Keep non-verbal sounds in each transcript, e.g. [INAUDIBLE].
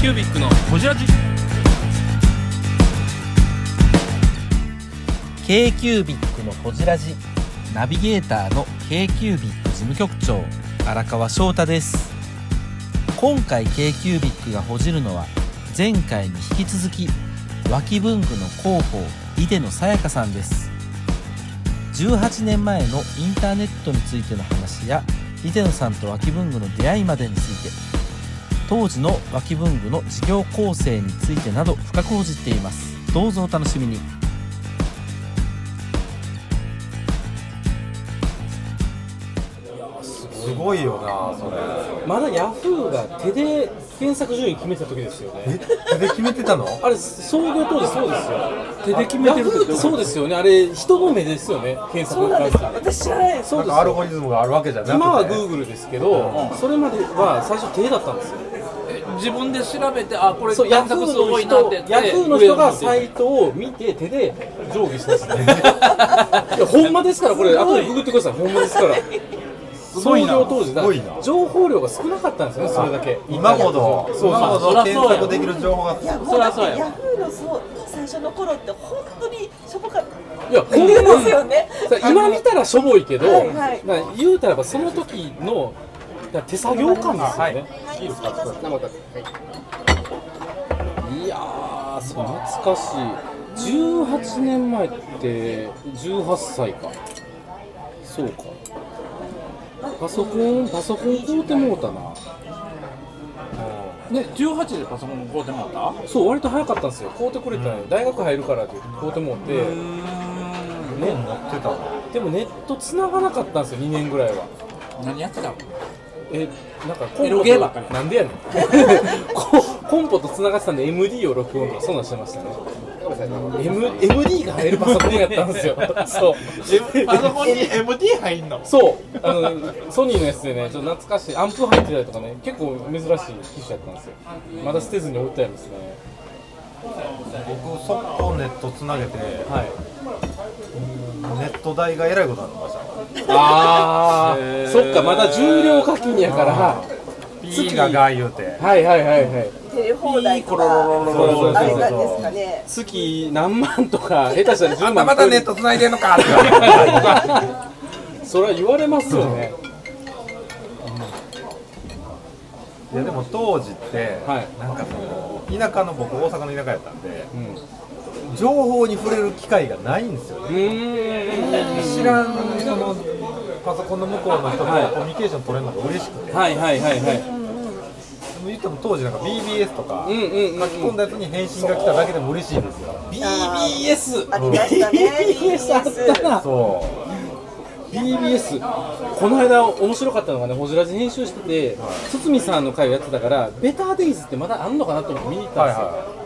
キュービックのホジラジ k q u b i c のほじラジナビゲーターの k q u b i c 事務局長荒川翔太です。今回 k q u b i c がほじるのは前回に引き続き脇文具の広報井出野さやかさんです。18年前のインターネットについての話や井出野さんと脇文具の出会いまでについて当時の脇文具の事業構成についてなど深く報じっています。どうぞお楽しみに。すごいよなそれ。まだヤフーが手で検索順位決めてた時ですよね。手で決めてたの？[LAUGHS] あれ創業当時そうですよ。手で決めてるってヤフーってそうですよね。あれ人の目ですよね検索そうなんで私知らない。そうです。アルよゴリズムがあるわけじゃなくて。今はグーグルですけど、それまでは最初手だったんですよ自分で調べてあこれそうヤ検フーの人ヤフーの人がサイトを見て手で定義したんですね。[LAUGHS] いやほんまですからこれ。後でググってください。ほんまですから。創業当時だ。情報量が少なかったんですよねそれだけ。今ほど。そうそう。今ほど検索できる情報が。いやもそうりゃそうやヤフーのそう最初の頃って本当にしょぼかった。いやほんでますよね。今見たらしょぼいけど、はいはい。な言うたらばその時のだ手作業感ですよね、いい。ですかい、やーそう懐かしい。18年前って18歳か。そうか。パソコンパソコン買うてもうたな。ね18でパソコン買うてもらっそう割と早かったんですよ。買うてくれたのよ。大学入るからって買うてもうて、ね、持ってたの？でもネット繋がなかったんですよ2年ぐらいは。た何やってたの？えなんかコンエロポとゲーばっかりなんでやねん。コ [LAUGHS] コンポと繋がってたんで MD を録音とかそんなんしてましたね。M MD が入るパソコンやったんですよ。[LAUGHS] そう。パソコンに MD 入んの？そう。あのソニーのやつでねちょっと懐かしい。アンプ入ってたりとかね結構珍しい機種やったんですよ。まだ捨てずに置いてあるんですね。僕速攻ネットつなげてはいネット代がえらいことになりましたあへー。ーそっかまだ重量課金やから。ピー。がが言うて。はいはいはいはい。テレ放題とか。そうそうそうあれなんですかね。月何万とか [LAUGHS] 下手したら10万またネットつないでんのか。って言われてそれは言われますよね。いやでも当時って、はい。なんかその田舎の僕大阪の田舎やったんでうん情報に触れる機会がないんですよね。知らんそのパソコンの向こうの人とはい。コミュニケーション取れるのが嬉しくて、はいはいはいはい。でも言っても当時なんか BBS とか書き込んだやつに返信が来ただけでも嬉しいんですよ。BBS ありましたね。BBS あったな。そ BBS この間面白かったのがねホジラジ編集してて堤さんの回をやってたからベターデイズってまだあんのかなと思って見に行ったんですよ、はいは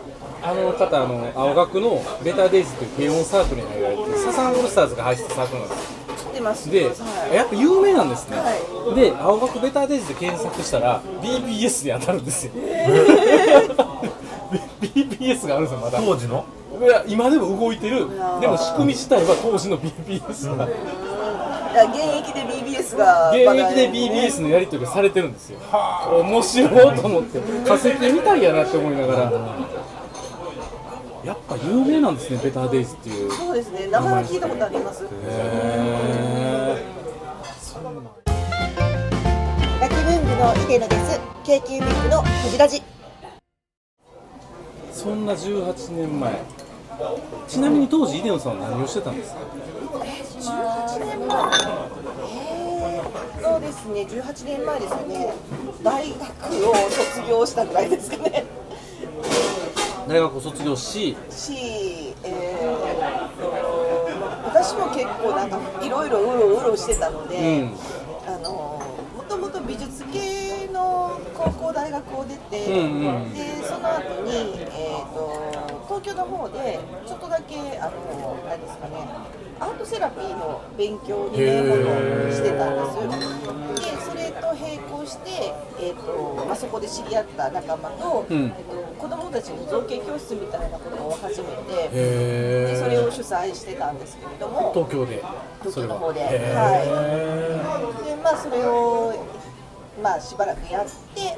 あの方あの青学のベターデイズっていう軽音サークルに入られてサザンオールスターズが入ってたサークルなんです。よで、はい。やっぱ有名なんですね、はで青学ベターデイズで検索したら BBS に当たるんですよ、[LAUGHS] BBS があるんですよまだ。う当時の？いや今でも動いてる。ーでも仕組み自体は当時の BBS が、現役で BBS が現役で BBS のやり取りがされてるんですよ。面白いと思って。化石みたいやなって思いながらやっぱ有名なんですねベターデイズっていう。そうですね。名前は聞いたことあります。へラキ文具の井出野です。k q ビッグのこじらじそんな18年前。ちなみに当時イデオンさんは何をしてたんですか？18年前。えーそうですね。18年前ですよね。大学を卒業したぐらいですかね大学を卒業しし、えーと私も結構なんかいろいろうろうろしてたので、うん。あのもともと美術系の高校大学を出て、うんうん。でその後に、えー、と東京の方でちょっとだけあの何ですかねアートセラピーの勉強を2年ほどしてたんです並行して、えーとまあ、そこで知り合った仲間と,、うん。えー、と子供たちの造形教室みたいなことを始めてへでそれを主催してたんですけれども東京で。東京の方で、はい、でまあそれをまあしばらくやってで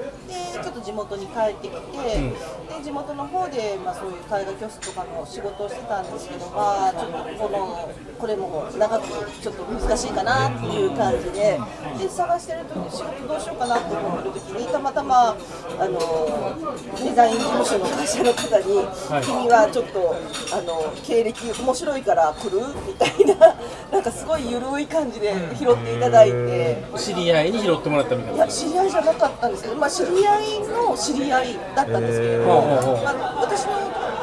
ちょっと地元に帰ってきて、ん。で地元の方で、まあ、そういう絵画教室とかの仕事をしてたんですけど、まあ、ちょっとこのこれも長くちょっと難しいかなっていう感じでで探してる時に仕事どうしようかなって思ってる時にたまたまあのデザイン事務所の会社の方に、はい。君はちょっとあの経歴面白いから来る？みたいななんかすごい緩い感じで拾っていただいて。知り合いに拾ってもらったみたいな。いや知り合いじゃなかったんですまあ、知り合いの知り合いだったんですけれども、まあ、私の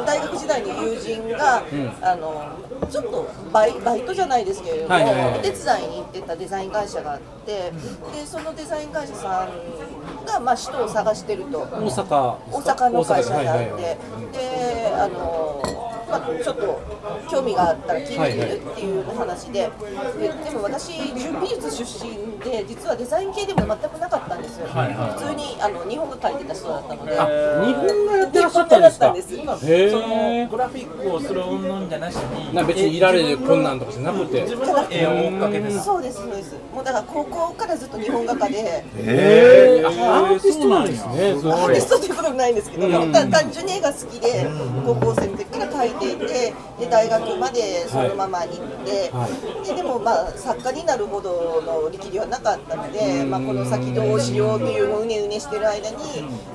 大学時代の友人が、あのちょっとバイバイトじゃないですけれども、はいはいはい。お手伝いに行ってたデザイン会社があって、でそのデザイン会社さんが、まあ、人を探してると。大阪大阪の会社であって、大阪はいはいはい。であの、まあ、ちょっと興味があったら聞いてみるっていう話で,、ででも私準美術出身で実はデザイン系でも全くなかったんですよ、普通にあの日本語書いてた人だったので。あ日本がやってらっしゃったんですか？日本語だったんへそのえグラフィックをする云々じゃなしにな別にいられるこんなんとかじゃなくて。自分の絵を追っかけてたそうですそうです。もうだから高校からずっと日本画家で。えあアーティストなんですねすアーティストということもないんですけど、うん。た単純に絵が好きで高校生の時から描いていてで大学までそのままに行って、はででもまあ作家になるほどの力量はなかったので、まあ、この先どうしようっていうのをうねうねしてる間に、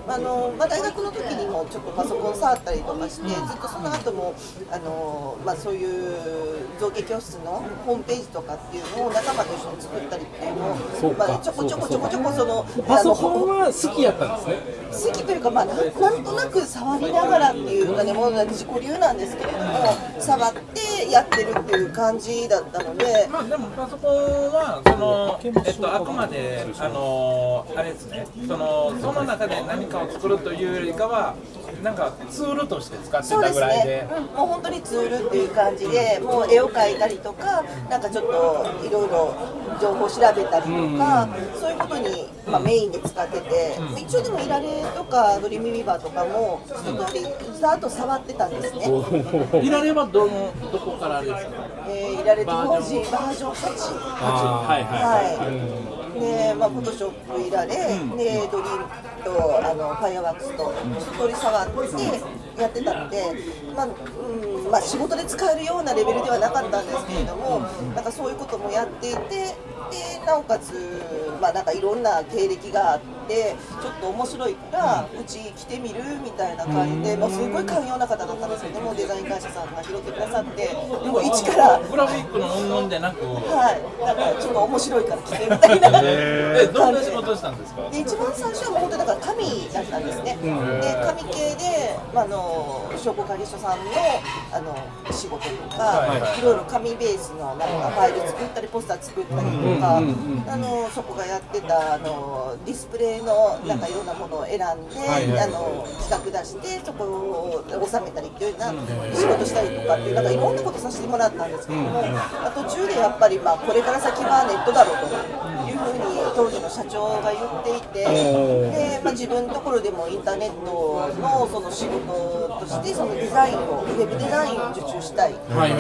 あのまあ、大学の時にもちょっとパソコン触ったりとかしてずっとその後もあのまあそういう造形教室のホームページとかっていうのを仲間と一緒に作ったりっていうのをまあ、ちょこちょこちょこちょこそのパソコンは好きやったんですね。好きというか、まあ、なんなんとなく触りながらっていうかね、もう自己流なんですけれども、触ってやってるっていう感じだったので、まあでもパソコンはそのえっとあくまであのあれですね。そのその中で何かを作るというよりかはなんかツールとして使ってたぐらいで。ね、うん、もう本当にツールっていう感じで、もう絵を描いたりとか、なんかちょっといろいろ情報調べたりとか、そういうことに、まあ、メインで使ってて、一応でもいられとか、ドリームウィーバーとかも、一通りざーっと触ってたんですね。[LAUGHS] いらればどのどこからですか？えーいられ当時バージョン8。あはいはいはい、で、まあ、フォトショップいられ、で、ドリームと、あの、ファイアワークスと、一通り触ってやってたので。まあ、うん、まあ、仕事で使えるようなレベルではなかったんですけれども、なんかそういうこともやっていて。で、なおかつ、まあ、なんかいろんな経歴があって、ちょっと面白いから、うち来てみるみたいな感じで、もうすごい寛容な方だったんですけども、デザイン会社さんが拾ってくださって、でも一から。グラフィックの云々じゃなく。はい、なんかちょっと面白いから来てみたいな。[LAUGHS] えどんな仕事したんですか？で一番最初はもう本当だから紙だったんですね、で紙系で、まあ、あの商工会議所さんのあの仕事とか、はいい。ろいろ紙ベースのなんかファイル作ったりポスター作ったりとか、あのそこがやってたあのディスプレイのなんかいろんなものを選んで、あの企画出してそこを収めたりっていうような仕事したりとかっていうなんかいろんなことさせてもらったんですけども、あ途中でやっぱりまあこれから先はネットだろうとふうに当時の社長が言っていて、でまあ、自分のところでもインターネットのその仕事としてそのデザインをウェブデザインを受注したいとはいう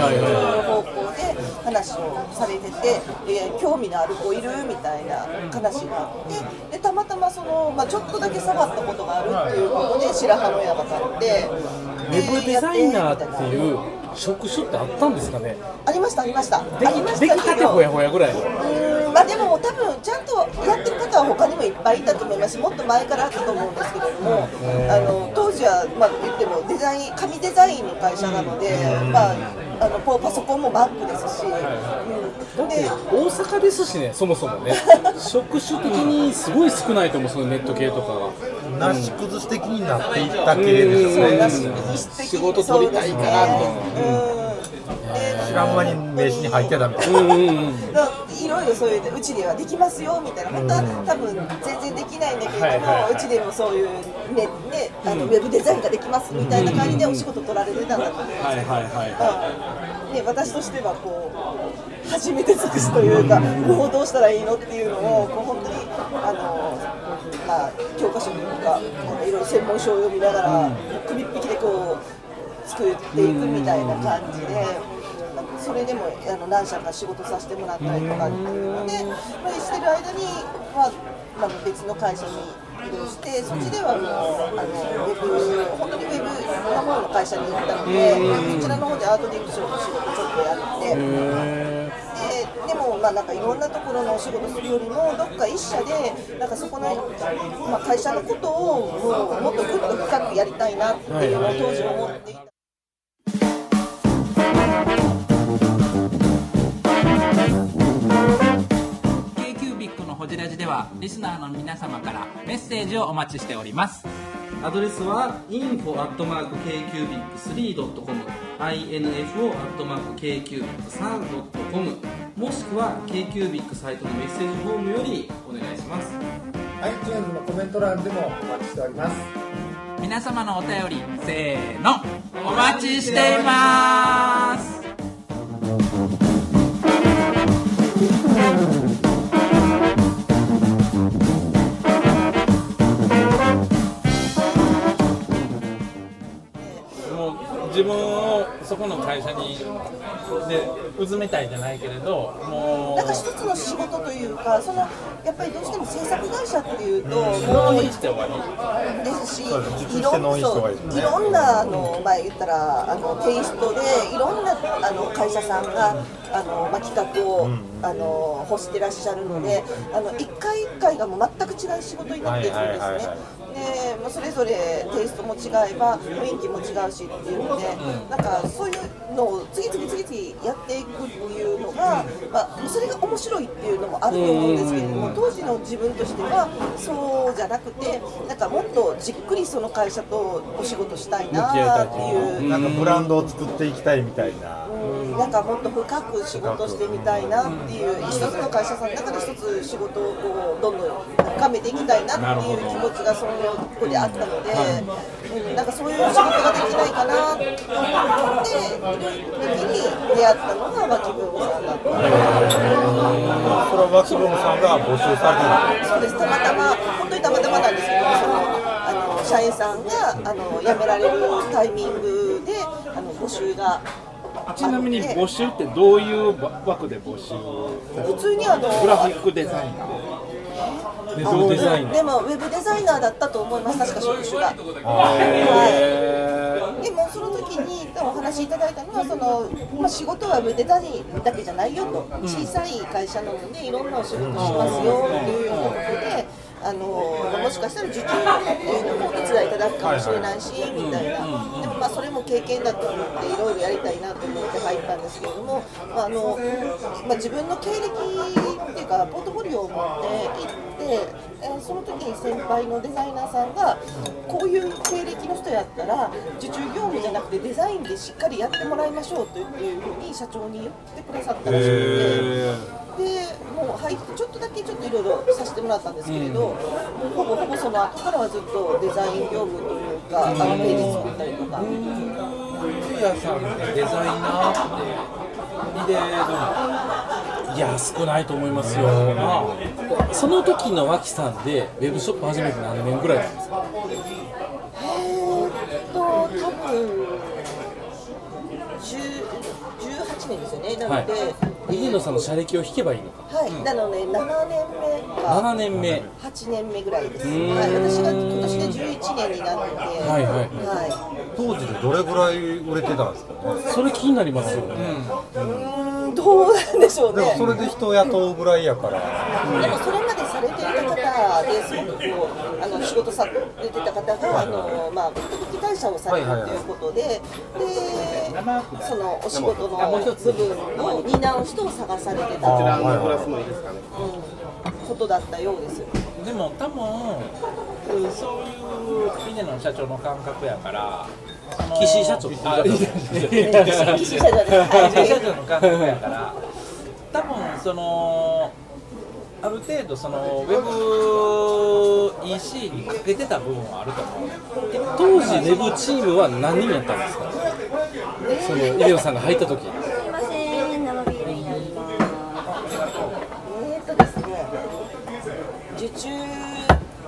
方向で話をされててで興味のある子いるみたいな話があってでたまたまその、まあ、ちょっとだけ触ったことがあるっていうことで白羽の矢が立ってウェブデザイナーっていう職種ってあったんですかね？ありましたありました。できたてほやほやぐらいまあでも多分ちゃんとやってる方は他にもいっぱいいたと思います。しもっと前からあったと思うんですけれども、あの当時はまあ言ってもデザイン紙デザインの会社なので、まああのパパソコンも Mac ですし、うん、で大阪ですしねそもそもね。[LAUGHS] 職種的にすごい少ないと思うそのネット系とかは。なし崩し的になっていった系ですよね。仕事取りたいからと。そうですねうんで知らん間に名刺に入ってたみたいな。うんうんうん。だいろい。ろそうい。ううちではできますよみたいな本当は多分全然できないん。だけれども、うちでもそういうねねあのウェブデザインができますみたいな感じでお仕事取られてたん。だと思うん。ですよ、はいはいはいうん。ね、私としてはこう初めて尽くすというかもうどうしたらいいのっていうのをこう本当にあの、まあ、教科書というかいろいろ専門書を読みながら首っ引きでこう作っていくみたいな感じで。それでもあの何社か仕事させてもらったりとかっていうので、まあ、してる間に、まあまあ、別の会社に移動してそっちではもうあのウェブ本当にウェブの方の会社に行ったのでそちらの方でアートディレクションの仕事ちょっとやって。へででもまあなんかいろんなところのお仕事するよりもどっか一社でなんかそこの、まあ、会社のことをもうもっとぐっと深くやりたいなっていうのを当時思っていた。ホジラジではリスナーの皆様からメッセージをお待ちしております。アドレスは info.kcubic3.com info.kcubic3.com もしくは KQBIC サイトのメッセージフォームよりお願いします。iTunes のコメント欄でもお待ちしております。皆様のお便りせーの。お待ちしています。もう自分をそこの会社にでうずめたいじゃないけれどもなんか一つの仕事というか、そのやっぱりどうしても制作会社っていうと、うもう納品して終わりですし、いろんなあのまあ言ったらあのテイストでいろんなあの会社さんがあのまあ企画を、あの欲してらっしゃるので、あの一回一回がもう全く違う仕事になっていくんですね。でまあそれぞれテイストも違えば雰囲気も違うしっていうので、なんかそういうのを次々次々やっていくっていうのが、まあ、それが面白いっていうのもあると思うんですけれども当時の自分としてはそうじゃなくてなんかもっとじっくりその会社とお仕事したいなっていう。なんかブランドを作っていきたいみたいな、うんなんかもっと深く仕事してみたいなっていう一つの会社さんだから一つ仕事をどんどん深めていきたいなっていう気持ちがそのここであったので、うん、なんかそういう仕事ができないかなと思って時に出会ったのが脇文さんだったそれは脇本さんが募集されてそうですたまたま本当にたまたまなんですけどそのあの社員さんがあの辞められるタイミングであの募集がちなみに募集ってどういう枠で募集？普通にあのグラフィックデザインウェブデザインでもウェブデザイナーだったと思います確か職種が。はい、でもその時にお話しいただいたのはその、まあ、仕事はウェブデザインだけじゃないよと。小さい会社なのでいろんなお仕事しますよっていうようなことで。あのもしかしたら受注とかっていうのもお手伝いいただくかもしれないし、みたいな、でもまあそれも経験だと思っていろいろやりたいなと思って入ったんですけれども、まああのまあ、自分の経歴っていうかポートフォリオを持って行って、えーその時に先輩のデザイナーさんがこういう経歴の人やったら受注業務じゃなくてデザインでしっかりやってもらいましょうというふうに社長に言ってくださったらしくて。でもう入ってちょっとだけちょっといろいろさせてもらったんですけれど、もうほぼほぼその後からはずっとデザイン業務というか、あのページ作ったりとか、古谷さんってデザイナーって入れるのいや少ないと思いますよ。その時の脇さんでウェブショップ始めて何年ぐらいなんですか？えーっと、多分10 18年ですよね、なので、家野さんの社歴を引けばい。いのかはい、なので7年目か。7年目。8年目ぐらいです、ん。はい、私が今年で11年になって、はいはい。は当時でどれぐらい売れてたんですか？ねそれ気になりますよね、い、うーん、どうなんでしょうね。でもそれで人を雇うぐらいやから。でもそれまでされていた方ですごくこうあの仕事されてた方があのまあ機体車をされるということで、でそのお仕事の部分を担う人を探されてた。という、ことだったようです。でも多分うんそういう峰野社長の感覚やから岸井社長岸井社長です。岸井社長の感覚やから多分そのある程度そのウェブ EC にかけてた部分はあると思う。当時ウェブチームは何人やったんですか？その家野さんが入った時。すいません、生ビールになります。えーとですね、受注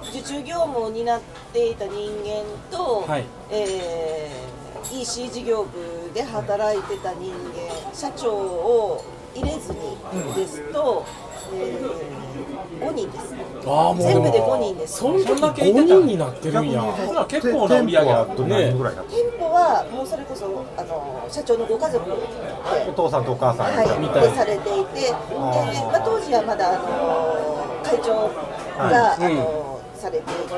受注業務を担っていた人間と、はい。えー EC 事業部で働いてた人間、社長を入れずにですと、えー5人です。ああもう。全部で5人です。その時5人になってるんや。ほら結構な売り上げあった店舗は何人ぐらいだった。店舗はもうそれこそあの社長のご家族でお父さんとお母さんはい、みたい。でされていて、でまあ、当時はまだあの会長が、はい。あのされていて、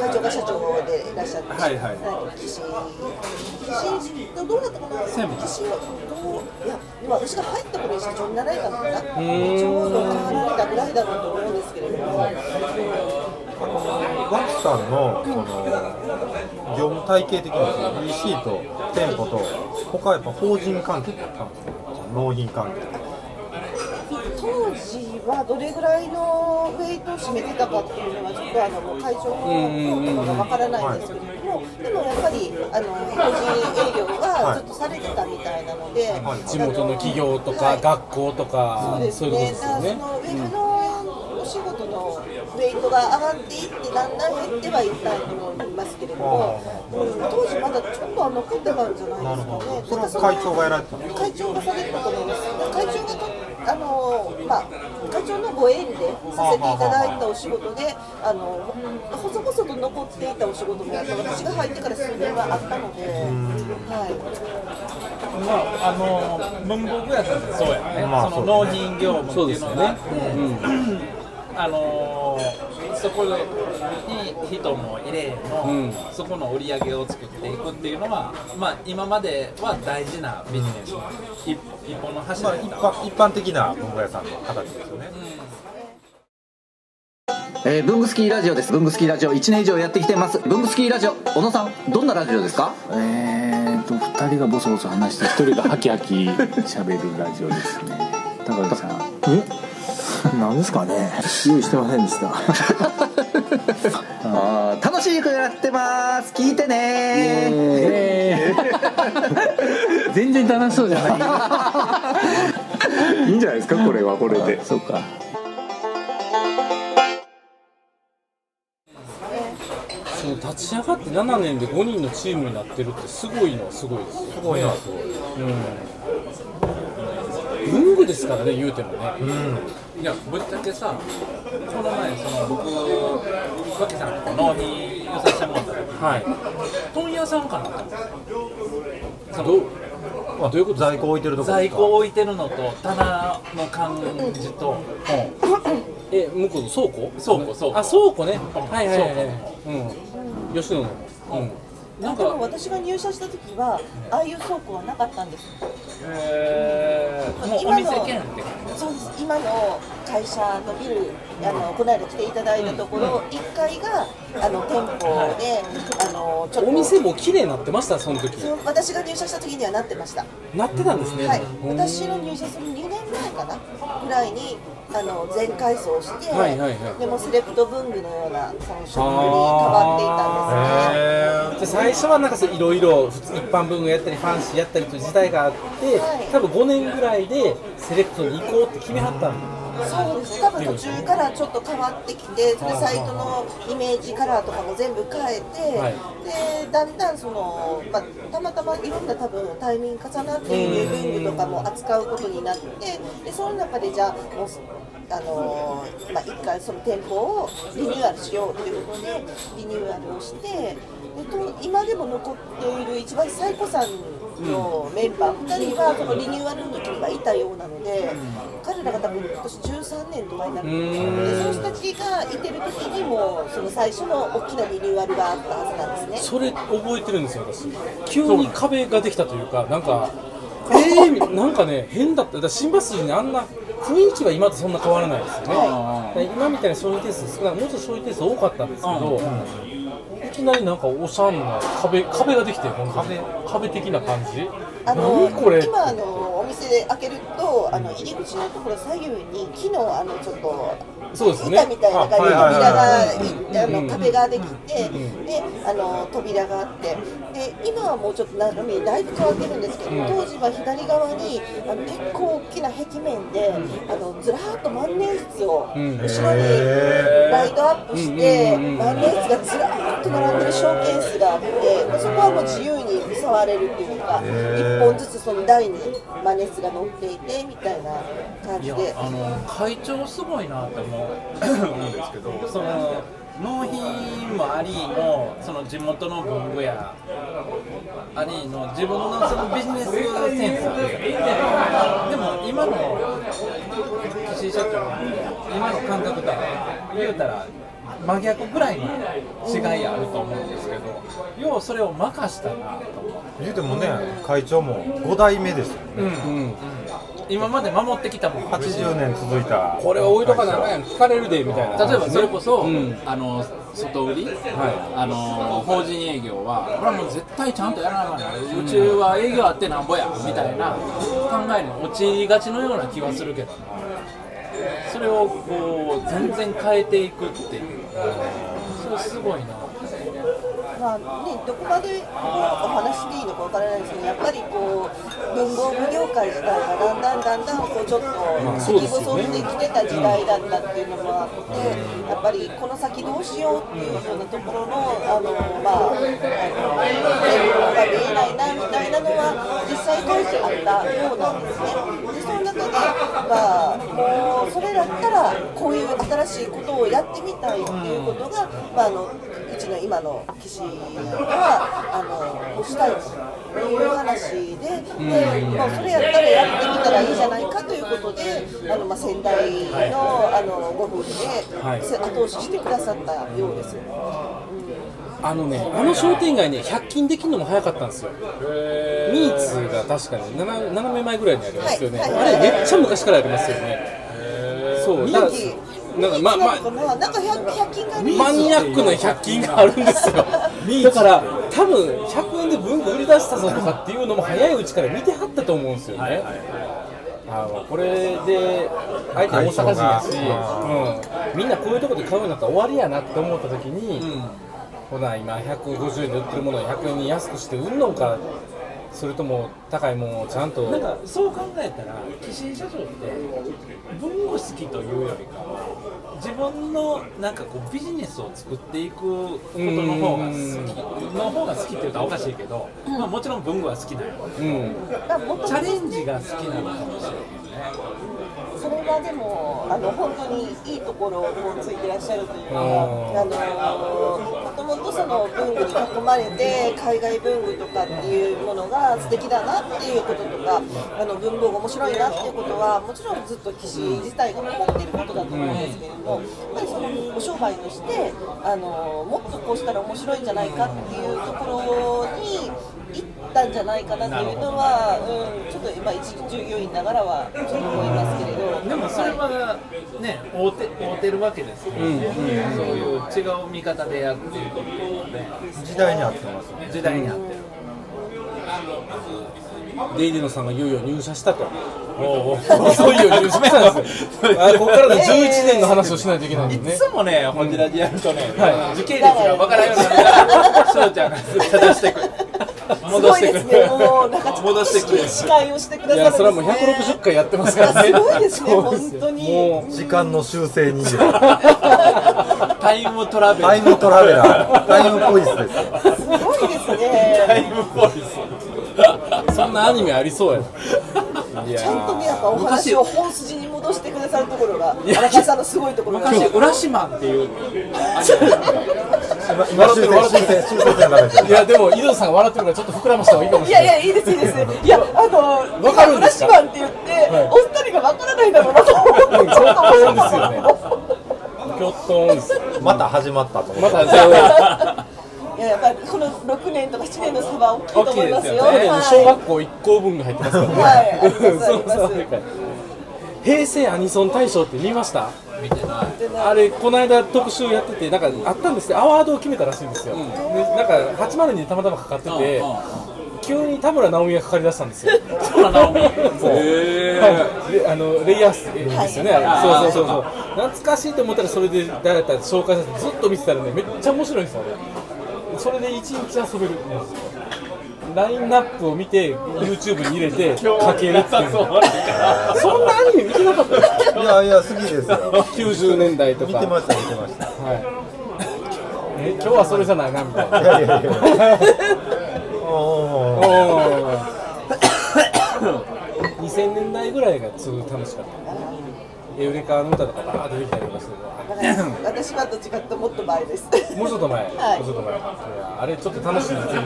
会長が社長でいらっしゃって、はいはい。岸岸どうだったかな、岸どういや、でも私が入った頃に社長になられたのかな、ちょうど変わられたぐらいだったと思うんですけれども、ワクさんのその業務体系的に EC と店舗と他はやっぱ法人関係だったんですか納品関係当時はどれぐらいのウェイトを占めてたかっていうのは、ちょっとあのもう会長のことがわからないんですけれども、でもやっぱりあの個人営業がずっとされてたみたいなので、はい。地元の企業とはい。か学校とかそうですそういうことね。ですよね。そのウェブのお仕事のウェイトが上がっていってだんだん減ってはいったと思いますけれども、うん、当時まだちょっとは残ってたんじゃないですかね。それは会長がやられてた会長がされてたと思います。会長がとあのまあ会長のご縁でさせていただいたお仕事で、あの細々と残っていたお仕事も私が入ってから数年はあったので、はい。まああの文房具屋さんそうやね、まあその納品業務っていうのが、あのそこに人も入れの、うん。そこの売り上げを作っていくっていうのは、まあ、今までは大事なビジネスの一一本のまあ、柱だった一般一般的な文具屋さんの形ですよね、えー、ブングスキーラジオです。ブングスキーラジオ。1年以上やってきてます。ブングスキーラジオ、小野さん、どんなラジオですか？えーと2人がボソボソ話して1人がハキハキ喋るラジオですね。高木さん。え？なんですかね。用意してませんでした。[LAUGHS] あー楽しくやってます。聞いてね。全然楽しそうじゃない。[LAUGHS] いいんじゃないですかこれはこれで。そうか。その立ち上がって7年で5人のチームになってるってすごいのはすごいですすごいな。すごいうん文具ですからね言うてもね、いやぶっちゃけさこの前その僕脇さんと納品させてもらった時はい。問屋さんかなと思って。あどういうこと在庫置いてるとこ在庫置いてるのと棚の感じと、え向こうの倉庫？倉庫倉庫。あ倉庫ね。はいはいはい倉うん。吉野の。うんなんか私が入社した時はああいう倉庫はなかったんです。えー、もうお店兼って感じそうです。今の会社のビルあのこの間来ていただいたところ、1階があの店舗で、あのちょっと。お店も綺麗になってましたその時。そう私が入社した時にはなってました、なってたんですね、はい、うん。私の入社する2年前かな？ぐらいにあの全改装して、はいはいはい。でもセレクト文具のようなそのショップに変わっていたんですね。で最初はなんかそういろいろ普通一般文具やったりファンシーやったりという時代があって、はい。多分5年ぐらいでセレクトに行こうって決めはったんそうです。多分途中からちょっと変わってきてそれサイトのイメージカラーとかも全部変えて、はい。でだんだんその、まあ、たまたまいろんな多分タイミング重なって輸入文具とかも扱うことになってでその中でじゃあもうあのーまあ、一回その店舗をリニューアルしようということでリニューアルをしてでと今でも残っている一番最古さんのメンバー2人はそのリニューアルの時にはいたようなので彼らが多分今年13年とかになるんですけどでそういう人たちがいてる時にもその最初の大きなリニューアルがあったはずなんですね。それ覚えてるんですよ私。急に壁ができたというかなんかえー、なんか [LAUGHS] ね変だった。だ新橋筋にあんな雰囲気は今とそんな変わらないですよね、今みたいな消費点数少ないもうちょっと消費点数多かったんですけど、いきなりなん。かおしゃんな壁壁ができて本当に壁的な感じあの何これ今あのお店で開けるとあの入り口のところ左右に木のあのちょっとそうですね。板みたいな感じで扉があうん。の壁ができてであの扉があってで今はもうちょっと中身だいぶ変わってるんですけどうん。当時は左側にあの結構大きな壁面であのずらーっと万年筆をうん。後ろにライトアップして万年筆がずらーっとと並んでるショーケースがあってそこはもう自由に触れるっていうか1本ずつその台にマネスが乗っていてみたいな感いやじであの会長すごいなって思う思うんですけどその納品もありのその地元の文具屋ありの自分のそのビジネスセンスででも今の岸井社長今の感覚とは言うたら真逆ぐらいの違いあると思うんですけどようそれを任したなと思って。言うてもね会長も5代目ですよね、うん今まで守ってきたもん。80年続いた。これ置いとかなあかんやん。聞かれるでみたいな。例えばそれこそ、うん。あの外売り、あの法人営業はこれはもう絶対ちゃんとやらなあかんなうちは営業あってなんぼやみたいな考えに陥りがちのような気はするけど。それをこう全然変えていくっていう。それすごいなまあね、どこまでこお話していいのかわからないですけど、やっぱりこう文房具業界自体がだんだんだんだんこうちょっと先細ってきてた時代だったっていうのもあって、やっぱりこの先どうしようっていうようなところのあのまああの展望が見えないなみたいなのは実際当時あったようなんですね。でその中でまあもうそれだったらこういう新しいことをやってみたいっていうことが、まああのちの今の岸があのしたいという話で、でまあ、それやったらやってみたらいいじゃないかということで、あのまあ、先代のあのご夫婦で、はい。後押ししてくださったようです。あのねあの商店街ね100均できるのも早かったんですよ。ミーツが確かね7斜め前ぐらいにありますよね、はい。あれめっちゃ昔からありますよね。そうだから人なんかまあまあなんかまあな。んか100 100均がマニアックな100均があるんですよ。だから多分100円で文具売り出したぞとかっていうのも早いうちから見てはったと思うんですよね、あのこれで相手大阪人やし、うん、みんなこういうところで買うようになったら終わりやなって思った時に、ほな今150円で売ってるものを100円に安くして売るのかそれとも高いものをちゃんと。なんかそう考えたら岸井社長って好きというよりかは自分のなんかこうビジネスを作っていくことの方が好きの方が好きって言うとおかしいけど、まあ、もちろん文具は好きなのうん。チャレンジが好きなのかもしれないそれがでもあの本当にいいところをついてらっしゃるというか、あのもともとその文具に囲まれて海外文具とかっていうものが素敵だなっていうこととかあの文房具面白いなっていうことはもちろんずっと棋士自体が思っていることだと思うんですけれども、やっぱりそのお商売としてあのもっとこうしたら面白いんじゃないかっていうところにったんじゃないかなっていうのは、うん、ちょっと今一従業員ながらはちょっと思いますけれど。でもそれはね、合うて合うてるわけですからね、そういう違う見方でやっていくっていうのはね、時代に合ってますね時代に合ってる。デイディノさんがいよいよ入社したと。そういう入社したんですよ。[LAUGHS] あここからの11年の話をしないといけないんいでね。つもね、ホジラジやるとね、はい時系列が分からんようになるから、[LAUGHS] 翔ちゃんが正してくる。戻してくすごいですね、る。もうなんかちょっ戻してくると司会をしてくださるんです、ね、いや、それはもう160回やってますからね。すごいですね、本当に。も時間の修正人間 [LAUGHS] タイムトラベル。タイムトラベラータイムポイスですすごいですタね。イムポリス。う、そんなアニメありそうや。ちゃんとね、やっぱお話を本筋に戻してくださるところが、荒木さんのすごいところが。昔、浦島っていう、[LAUGHS] 今修正修正修正点がダメですいや、でも、井戸さんが笑ってるから、ちょっと膨らました方がいいかもしれない。いやいや、いいです、いいです。いや、あの、わかるんですか？って言って、お二人がわからないだろうなと思って、ちょっと面白かそうったですよね。[LAUGHS] きょっとんです。また始まったと思まってた。いや、やっぱりこの6年とか7年の差は大きいと思いますよ。去年のはい小学校一校分が入ってますからね。はいあります平成アニソン大賞って見ました？あれ、この間特集やってて、なんかあったんですけど、アワードを決めたらしいんですよ。でなんか802でたまたまかかってて、急に田村直美がかかりだしたんですよ。田村直美。そう。はい。であのレイヤースですよね、あれはい。そうそうそう。そう懐かしいと思ったらそれで誰だったら紹介させてずっと見てたらねめっちゃ面白いんですよねそれで一日遊べるんですよラインナップを見て YouTube に入れてかけるっていう。そんなアニメ見てなかったいやいや好きですよ。90年代とか。見てました見てました。はい。え今日はそれじゃないなみたいな。いやいやいや。おおー。[COUGHS] ー2000年代ぐらいがすごい楽しかったエウレカの歌とかバーッと出てきたりとかして [COUGHS] 私はどっちかともっと前です。もうちょっと前、はいもうちょっと前。あれちょっと楽しいんでぜ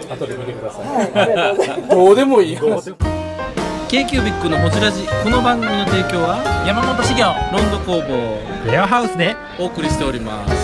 ひ後で見てください、はい。どうでもいい話。k q b i c のほじラジこの番組の提供は山本資源ロンド工房レアハウスで。お送りしております